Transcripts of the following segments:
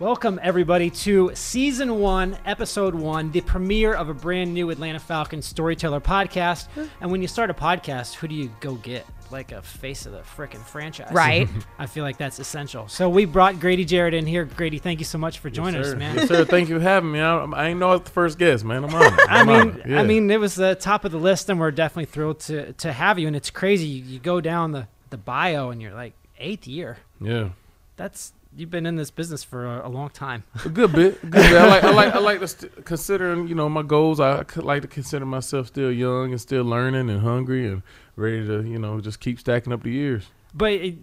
Welcome, everybody, to season one, episode one, the premiere of a brand new Atlanta Falcons storyteller podcast. Hmm. And when you start a podcast, who do you go get? Like a face of the frickin' franchise. Right. I feel like that's essential. So we brought Grady Jarrett in here. Grady, thank you so much for joining Yes, us, sir. man. Yes, sir. Thank you for having me. I, I ain't know I was the first guest, man. I'm on. I mean, yeah. I mean, it was the top of the list, and we're definitely thrilled to to have you. And it's crazy. You, you go down the the bio, and you're like eighth year. yeah, That's you've been in this business for a, a long time. a good bit. Good bit. I like, I like, I like to st- considering, you know, my goals. I could like to consider myself still young and still learning and hungry and ready to, you know, just keep stacking up the years. But it,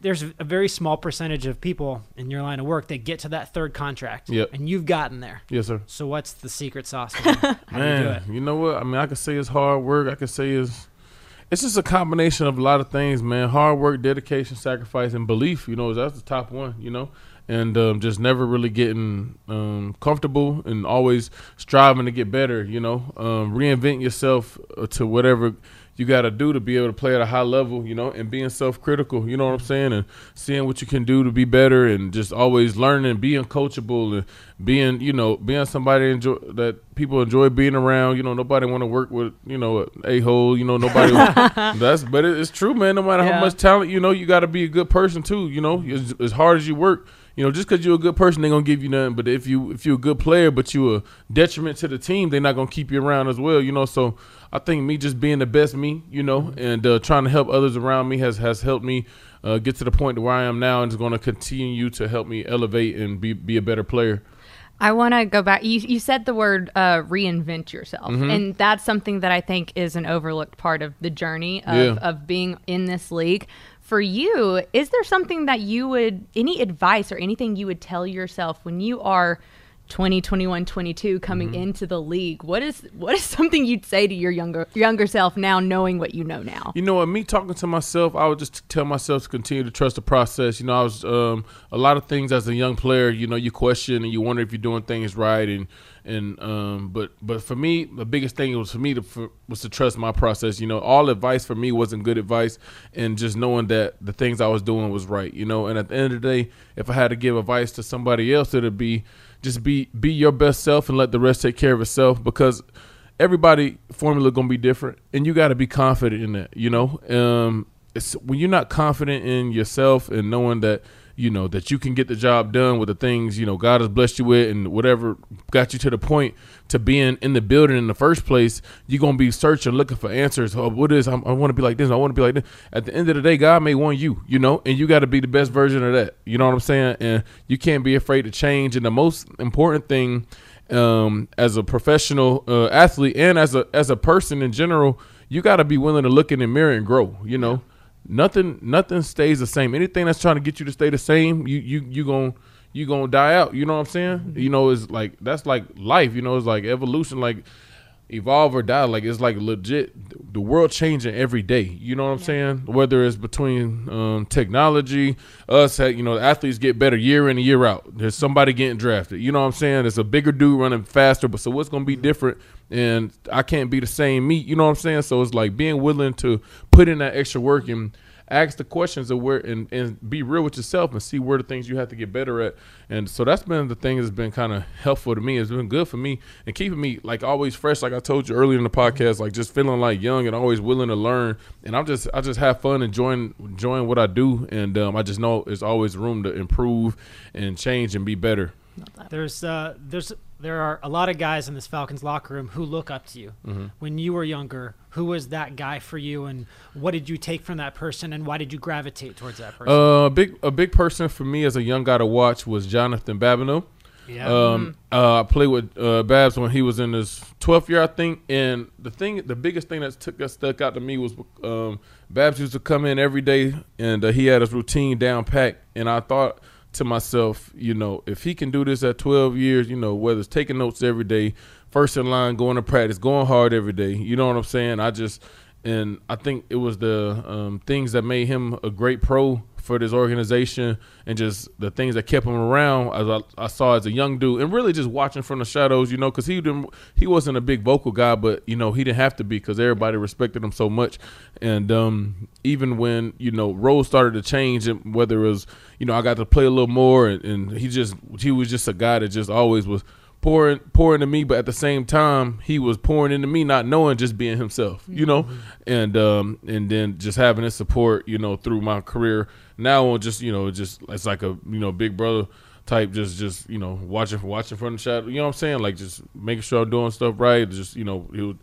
there's a very small percentage of people in your line of work that get to that third contract. Yep. And you've gotten there. Yes, sir. So what's the secret sauce? man? Do you do Man, it? you know what? I mean, I could say it's hard work. I could say it's it's just a combination of a lot of things, man. Hard work, dedication, sacrifice, and belief. You know, that's the top one. You know, and um, just never really getting um, comfortable and always striving to get better. You know, um, reinvent yourself uh, to whatever you got to do to be able to play at a high level. You know, and being self-critical. You know what I'm saying? And seeing what you can do to be better, and just always learning, being coachable, and being you know being somebody enjoy that people enjoy being around. You know, nobody want to work with you know a hole. You know, nobody. that's but it, it's true, man. No matter Yeah. how much talent you know, you got to be a good person too. You know, as, as hard as you work. You know, just because you're a good person, they're gonna give you nothing. But if you if you're a good player, but you a detriment to the team, they're not gonna keep you around as well. You know, so I think me just being the best me, you know, and uh, trying to help others around me has has helped me uh, get to the point to where I am now, and is going to continue to help me elevate and be be a better player. I want to go back. You, you said the word uh, reinvent yourself. Mm-hmm. And that's something that I think is an overlooked part of the journey of, Yeah. of being in this league. For you, is there something that you would, any advice or anything you would tell yourself when you are 20, 21, 22 coming Mm-hmm. into the league? What is what is something you'd say to your younger younger self now, knowing what you know now? You know what? Me talking to myself, I would just tell myself to continue to trust the process. You know, I was um, a lot of things as a young player. You know, you question and you wonder if you're doing things right, and and um, but but for me, the biggest thing was for me to for, was to trust my process. You know, all advice for me wasn't good advice, and just knowing that the things I was doing was right. You know, and at the end of the day, if I had to give advice to somebody else, it'd be just be be your best self and let the rest take care of itself because everybody formula gonna be different and you got to be confident in that you know? Um it's when you're not confident in yourself and knowing that you know that you can get the job done with the things you know god has blessed you with and whatever got you to the point to being in the building in the first place you're gonna be searching looking for answers. Oh, what is I'm, i want to be like this i want to be like this. At the end of the day god may want you you know and you got to be the best version of that. You know what i'm saying? And you can't be afraid to change. And the most important thing um, as a professional uh, athlete and as a as a person in general, you got to be willing to look in the mirror and grow. You know, nothing nothing stays the same. Anything that's trying to get you to stay the same, you you you going you gonna die out. You know what I'm saying? You know, it's like that's like life. You know, it's like evolution. Like evolve or die. Like it's like legit. The world changing every day. You know what I'm saying? Whether it's between um, technology, us, you know, the athletes get better year in and year out. There's somebody getting drafted. You know what I'm saying? There's a bigger dude running faster, but so what's gonna be different? And I can't be the same meat. You know what I'm saying? So it's like being willing to put in that extra work and ask the questions of where and, and be real with yourself and see where the things you have to get better at. And so that's been the thing that's been kind of helpful to me. It's been good for me and keeping me like always fresh. Like I told you earlier in the podcast, like just feeling like young and always willing to learn. And I'm just I just have fun enjoying enjoying what I do. And um, I just know there's always room to improve and change and be better. There's uh, there's there are a lot of guys in this Falcons locker room who look up to you. Mm-hmm. When you were younger, who was that guy for you, and what did you take from that person, and why did you gravitate towards that person? Uh, a big a big person for me as a young guy to watch was Jonathan Babineaux. yeah. Um, uh, I played with uh, Babs when he was in his 12th year, I think. And the thing, the biggest thing that took that stuck out to me was um, Babs used to come in every day, and uh, he had his routine down packed. And I thought to myself, you know, if he can do this at 12 years, you know, whether it's taking notes every day, first in line, going to practice, going hard every day, you know what I'm saying? I just, and I think it was the um, things that made him a great pro for this organization and just the things that kept him around. As I, I saw as a young dude, and really just watching from the shadows, you know, because he didn't he wasn't a big vocal guy, but you know he didn't have to be because everybody respected him so much. And um, even when you know roles started to change, and whether it was you know I got to play a little more, and, and he just he was just a guy that just always was pouring pouring into me, but at the same time he was pouring into me, not knowing just being himself, you know, Mm-hmm. and um and then just having his support, you know, through my career. Now on just you know just it's like a you know big brother type, just just you know watching watching from the shadow, you know what I'm saying, like just making sure I'm doing stuff right. Just you know he would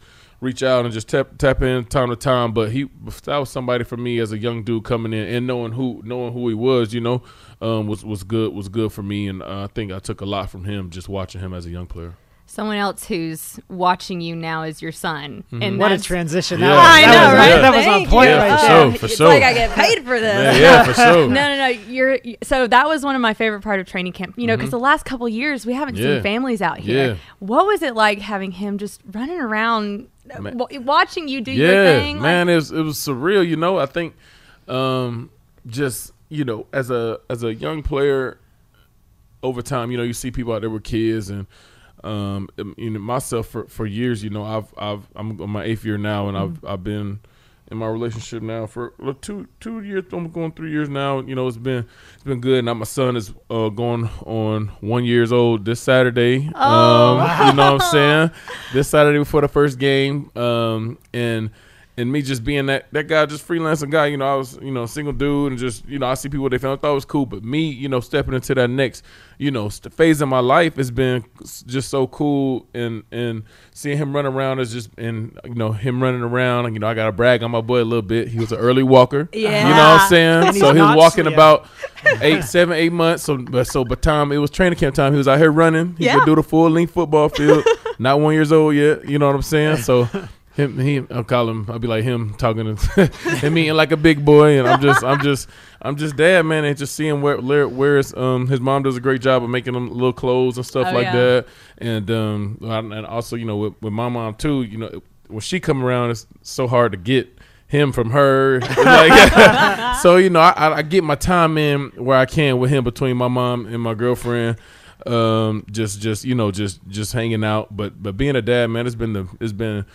reach out and just tap tap in time to time. But he that was somebody for me as a young dude coming in and knowing who knowing who he was, you know, um, was was good was good for me, and I think I took a lot from him just watching him as a young player. Someone else who's watching you now is your son, Mm-hmm. and What a transition! Yeah. That was, I that know, was, right? That was on point you. right For there. sure, for it's sure. like I get paid for this. Man, yeah, for sure. No, no, no. You're so that was one of my favorite part of training camp. You know, because the last couple years we haven't Mm-hmm. Yeah. seen families out here. Yeah. What was it like having him just running around, uh, Man. watching you do your yeah, thing? man, it was it was surreal. You know, I think um, just you know as a as a young player over time, you know, you see people out there with kids and. Um, you know, myself for, for years, you know, I've I've I'm on my eighth year now, and I've I've been in my relationship now for well, two two years. I'm going three years now. You know, it's been it's been good. Now my son is uh, going on one years old this Saturday. Oh. um, you know what I'm saying? This Saturday before the first game, um, and and me just being that that guy, just freelancing guy. You know, I was you know single dude, and just you know I see people they found I thought it was cool, but me, you know, stepping into that next you know st- phase of my life has been just so cool, and and seeing him run around is just and you know him running around. You know, I got to brag on my boy a little bit. He was an early walker. Yeah. you know what I'm saying. So he was walking about eight, seven, eight months. So, but so, by time it was training camp time, he was out here running. He Yeah. could do the full length football field. Not one years old yet. You know what I'm saying? So, him, he, I'll call him. I'll be like him talking to him eating like a big boy, and I'm just, I'm just, I'm just dad, man, and just seeing where, where, um, his mom does a great job of making him little clothes and stuff Oh, like yeah. that, and um, and also, you know, with, with my mom too, you know, when she come around, it's so hard to get him from her. Like, so you know, I, I- I get my time in where I can with him between my mom and my girlfriend. Um, just just you know, just just hanging out. But but being a dad, man, it's been the it's been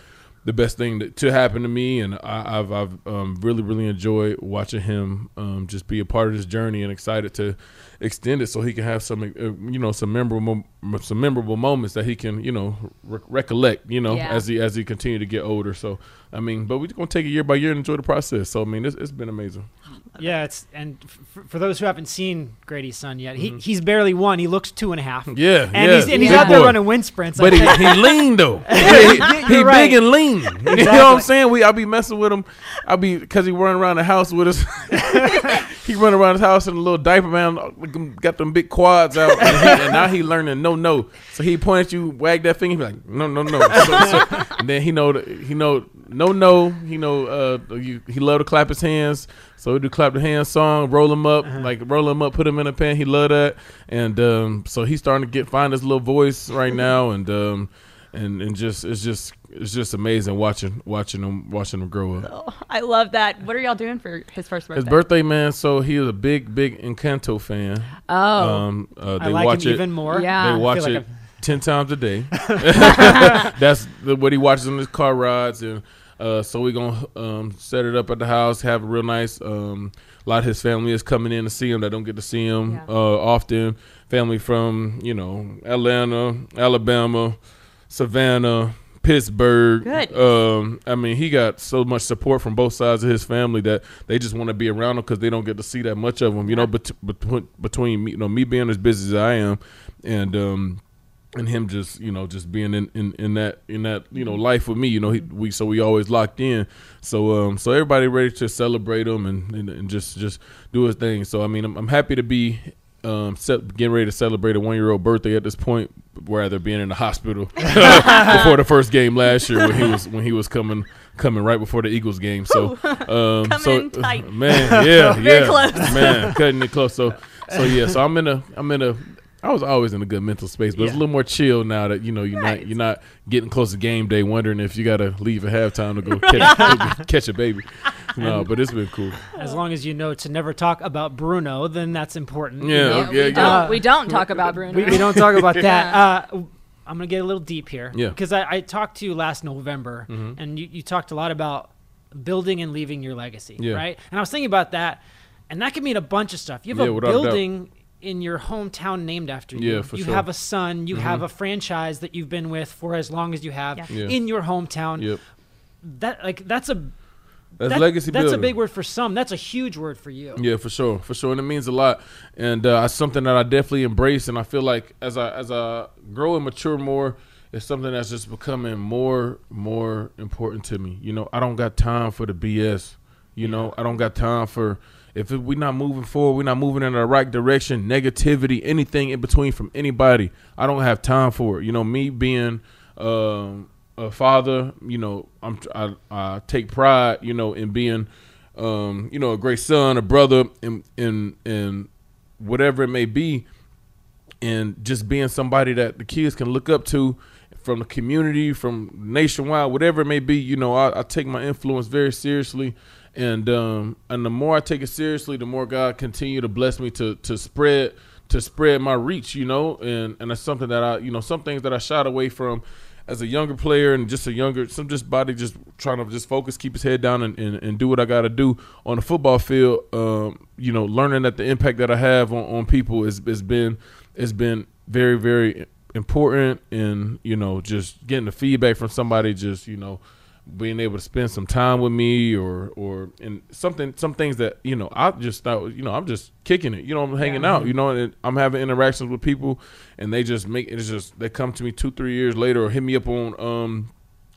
the best thing that, to happen to me, and I, I've I've um, really really enjoyed watching him um, just be a part of this journey, and excited to extend it so he can have some uh, you know some memorable some memorable moments that he can you know re- recollect you know Yeah. as he as he continue to get older. So I mean, but we're gonna take it year by year and enjoy the process. So I mean, it's, it's been amazing. Yeah, it's and f- for those who haven't seen Grady's son yet, he, he's barely one. He looks two and a half. Mm-hmm. Yeah, and yeah, he's and he's big out there boy. running wind sprints. I But he, he lean though. he he You're right. big and lean. You know what I'm saying? We I be messing with him. I'll be because he running around the house with us. he running around his house in a little diaper man. Got them big quads out, and, he, and now he learning no no. So he point at you, wag that finger, he be like no no no. So, so- and then he know that- he know no no. He know uh you, he love to clap his hands. So we do clap the hands song, roll him up, like roll him up, put him in a pan. He love that, and um, so he's starting to get find his little voice right now, and um, and and just it's just it's just amazing watching watching him watching him grow up. Oh, I love that. What are y'all doing for his first birthday? His birthday, man. So he was a big big Encanto fan. Oh, Um, uh, I they like watch him it. even more. Yeah. They watch feel like it I'm- ten times a day. That's the, what he watches on his car rides, and uh, so we're gonna um, set it up at the house, have a real nice. Um, a lot of his family is coming in to see him that don't get to see him Yeah. uh, often. Family from you know Atlanta, Alabama, Savannah. Pittsburgh. Good. Um, I mean, he got so much support from both sides of his family that they just want to be around him because they don't get to see that much of him. You know, bet- between between me, you know, me being as busy as I am, and um, and him just you know just being in, in, in that in that you know life with me you know he, we so we always locked in. So um so everybody ready to celebrate him and, and, and just just do his thing. So I mean I'm, I'm happy to be um ce- getting ready to celebrate a one year old birthday at this point rather being in the hospital before the first game last year when he was when he was coming coming right before the Eagles game. So um so man yeah Very yeah close. man cutting it close. So so yeah so I'm in a I'm in a I was always in a good mental space, but it's a little more chill now that you know you're Right. not you're not getting close to game day, wondering if you got to leave at halftime to go catch, catch a baby. No, but it's been cool. As long as you know to never talk about Bruno, then that's important. you Yeah, know? yeah, we, yeah. Don't, Uh, we don't talk about Bruno. We, we don't talk about that. Uh, I'm gonna get a little deep here. Yeah. Because I, I talked to you last November, Mhm. and you, you talked a lot about building and leaving your legacy. Yeah. Right. And I was thinking about that, and that could mean a bunch of stuff. You have Yeah, a without a building in your hometown named after you. Yeah, for you sure. have a son. You have Mhm. a franchise that you've been with for as long as you have Yeah. Yeah. in your hometown. Yep, That like that's a that's that- legacy That's building. a big word for some. That's a huge word for you. Yeah, for sure, for sure, and it means a lot, and uh, it's something that I definitely embrace. And I feel like as I as I grow and mature more, it's something that's just becoming more more important to me. You know, I don't got time for the BS. You know, I don't got time for if we're not moving forward, we're not moving in the right direction. Negativity, anything in between from anybody, I don't have time for it. You know, me being. Um, a father, you know, I'm I, I take pride, you know, in being um, you know, a great son, a brother, and and and whatever it may be, and just being somebody that the kids can look up to from the community, from nationwide, whatever it may be. You know, I, I take my influence very seriously, and um, and the more I take it seriously, the more God continue to bless me to to spread to spread my reach. You know, and and that's something that I you know some things that I shied away from as a younger player and just a younger some just body just trying to just focus keep his head down and, and, and do what i got to do on the football field um, you know learning that the impact that i have on, on people is has been has been very very important and you know just getting the feedback from somebody just you know being able to spend some time with me or or and something some things that you know I just thought you know I'm just kicking it you know I'm hanging Yeah. out you know and I'm having interactions with people and they just make it's just they come to me two three years later or hit me up on um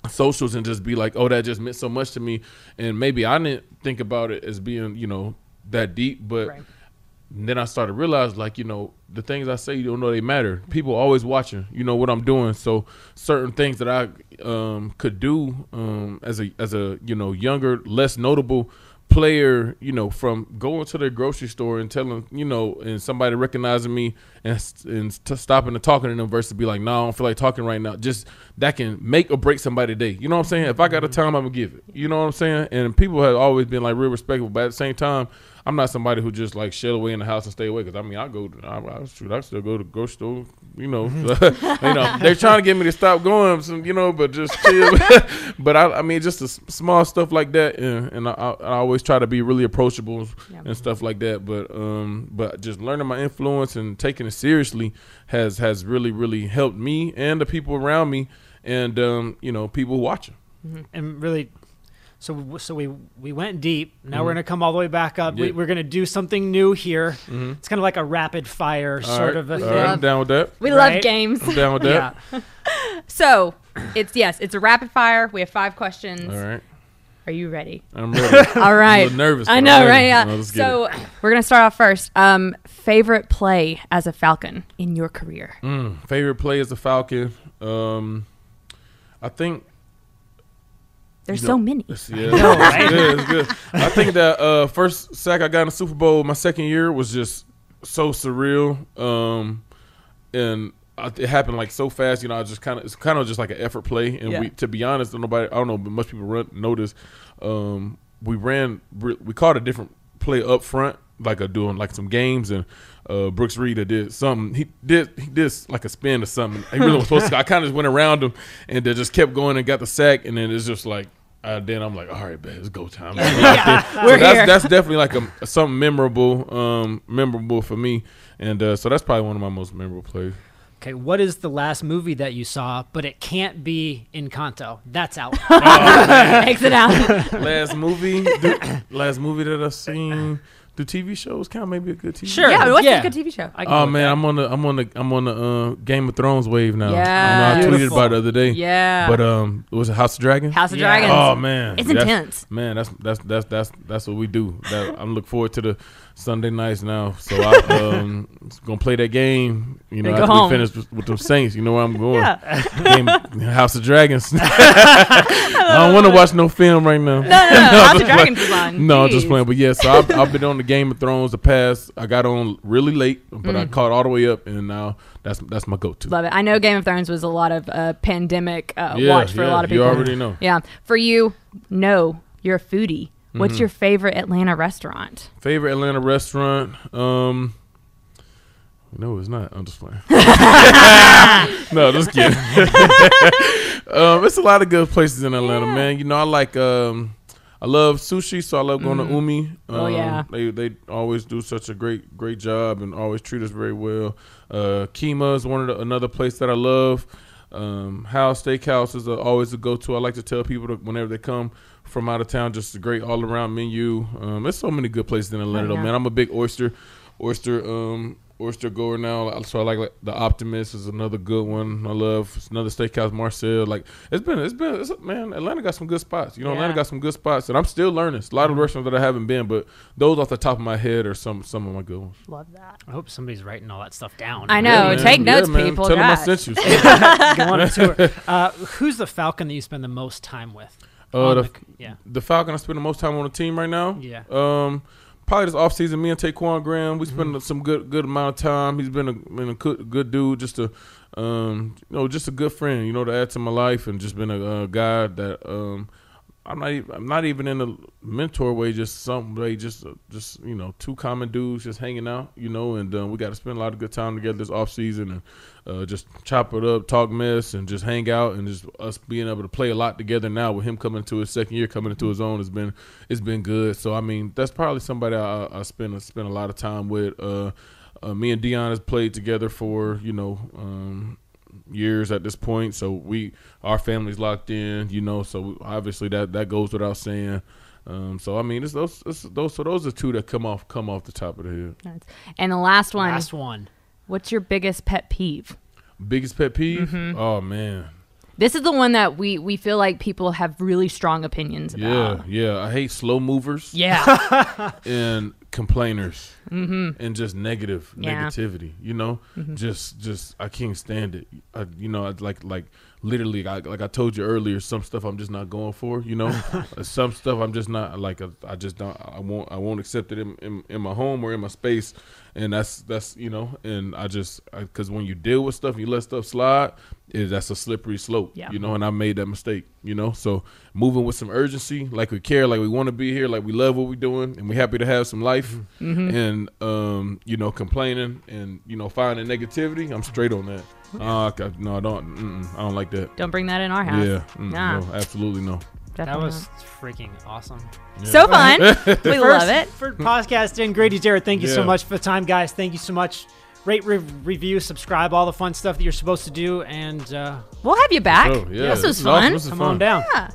socials and just be like oh that just meant so much to me and maybe I didn't think about it as being you know that deep but Right. Then I started realize, like, you know, the things I say, you don't know they matter. People always watching, you know, what I'm doing. So certain things that I um, could do um, as a as a you know younger, less notable player, you know, from going to the grocery store and telling, you know, and somebody recognizing me and and stopping and talking to them versus be like, no, I don't feel like talking right now. Just that can make or break somebody's day. You know what I'm saying? If I got the time, I'm gonna give it. You know what I'm saying? And people have always been like real respectful, but at the same time. I'm not somebody who just like shell away in the house and stay away. Because I mean, I go, I, I, shoot, I still go to the grocery store. You know, you know, they're trying to get me to stop going. Some, you know, but just chill. but I, I mean, just the s- small stuff like that, and, and I, I I always try to be really approachable Yeah. and stuff like that. But um, but just learning my influence and taking it seriously has has really really helped me and the people around me, and um, you know, people watching. and really so so we we went deep now we're Mhm. going to come all the way back up we, Yeah. we're going to do something new here Mm-hmm. it's kind of like a rapid fire All sort right, of a all thing right, I'm down with that. We Right? love games. I'm down with that. yeah So it's yes, it's a rapid fire. We have five questions. All right, Are you ready? I'm ready. All right. nervous, I know, right? Yeah. Well, so we're gonna start off first. Um, favorite play as a Falcon in your career? Mm, favorite play as a Falcon. Um, I think There's You so many. It's, yeah, know, it's right? good. It's good. I think that uh, first sack I got in the Super Bowl my second year was just so surreal, um, and I, it happened like so fast. You know, I just kind of it's kind of just like an effort play. And Yeah. we, to be honest, nobody I don't know, but most people run, notice. Um, we ran we called a different play up front, like a doing like some games and. Uh, Brooks Reed did something. He did he did like a spin or something. He really was supposed to. I kind of just went around him and then just kept going and got the sack. And then it's just like uh, then I'm like, all right, man, it's go time. so We're that's that's definitely like a something memorable, um, memorable for me, and uh, so that's probably one of my most memorable plays. Okay what is the last movie that you saw but it can't be Encanto that's out Exit out. last movie, do, last movie that I've seen. Do TV shows count? Maybe a good TV. Sure. yeah, what's Yeah. a good TV show? I Oh man. I'm on the I'm on the I'm on the uh, Game of Thrones wave now. Yeah. I, know I tweeted about it the other day. Yeah. But um, was it House of Dragon? House of Yeah. Dragons. Oh man, it's That's- intense. Man, that's that's that's that's that's what we do. That, I'm looking forward to the Sunday nights now. So I um gonna play that game. You know, after home. we finish with, with them Saints. You know where I'm going. Yeah. Game, House of Dragons. I don't want to watch no film right now. No, no, no. House of Dragons is on. No, I'll just playing. But yeah, so I've, I've been on the Game of Thrones the past. I got on really late, but Mm. I caught all the way up, and now that's that's my go-to. Love it. I know Game of Thrones was a lot of uh, pandemic uh, Yeah, watch for a lot of people. you already know. Yeah. For you, no, you're a foodie. What's Mhm. your favorite Atlanta restaurant? Favorite Atlanta restaurant? Um, no, it's not. I'm just playing. no, just kidding. um, it's a lot of good places in Atlanta, Yeah. man. You know, I like. Um, I love sushi, so I love going to Umi. Um, Oh, yeah. they they always do such a great great job and always treat us very well. Uh, Kyma is one of the, another place that I love. Um, Hal's Steakhouse is a, always a go to. I like to tell people that whenever they come from out of town, just a great all around menu. Um, there's so many good places in Atlanta, Oh, though, yeah. man. I'm a big oyster oyster um oyster goer now. So I like, like the Optimist is another good one. I love it's another steakhouse Marcel. Like it's been it's been it's, man. Atlanta got some good spots. You know, Atlanta got some good spots, and I'm still learning. It's a lot of restaurants that I haven't been, but those off the top of my head are some some of my good ones. Love that. I hope somebody's writing all that stuff down. I know. Yeah, take notes, Yeah, man. people. Tell them I Gosh. sent you. Go on a tour. Uh, who's the Falcon that you spend the most time with? Uh, the, the- yeah. the Falcon I spend the most time on the team right now. Yeah. Um, probably this offseason, me and Ta'Quon Graham, we spend Mm-hmm. some good good amount of time. He's been a been a good, good dude, just a um, you know, just a good friend, you know, to add to my life, and just been a uh, guy that um, I'm not even, I'm not even in a mentor way, just some way, just uh, just you know, two common dudes just hanging out, you know, and um, we got to spend a lot of good time together this off season and uh, just chop it up, talk mess, and just hang out, and just us being able to play a lot together now with him coming into his second year, coming into his own has been it's been good. So I mean, that's probably somebody I, I spend spend a lot of time with. Uh, uh, me and Deion has played together for you know um, years at this point, so we our family's locked in, you know. So obviously that that goes without saying. Um, so I mean, it's those it's those so those are two that come off come off the top of the head. Nice. And the last one. Last one. What's your biggest pet peeve? Biggest pet peeve? Mm-hmm. Oh man, This is the one that we we feel like people have really strong opinions about. yeah, yeah. I hate slow movers Yeah. and complainers and just negative Mm-hmm. Yeah. Mm-hmm. negativity. You know, just just I can't stand it. I, you know, I'd like like literally I, like I told you earlier, some stuff I'm just not going for. You know, some stuff I'm just not like I, I just don't I won't I won't accept it in, in in my home or in my space. And that's that's you know, and I just because when you deal with stuff, you let stuff slide. Is that's a slippery slope. Yeah. You know, and I made that mistake. You know, so moving with some urgency, like we care, like we want to be here, like we love what we're doing, and we're happy to have some life. And um, you know, complaining and you know finding negativity, I'm straight on that. Uh, no, I don't. I don't like that. Don't bring that in our house. Yeah, Nah. no, absolutely no. That Definitely was freaking awesome. not. so fun. we love it. For podcast and Grady Jarrett, thank you so much for the time, guys. Thank you so much. Rate, re- review, subscribe, all the fun stuff that you're supposed to do, and uh, We'll have you back. So, yeah, this was is awesome. fun. This is come fun. on down. Yeah.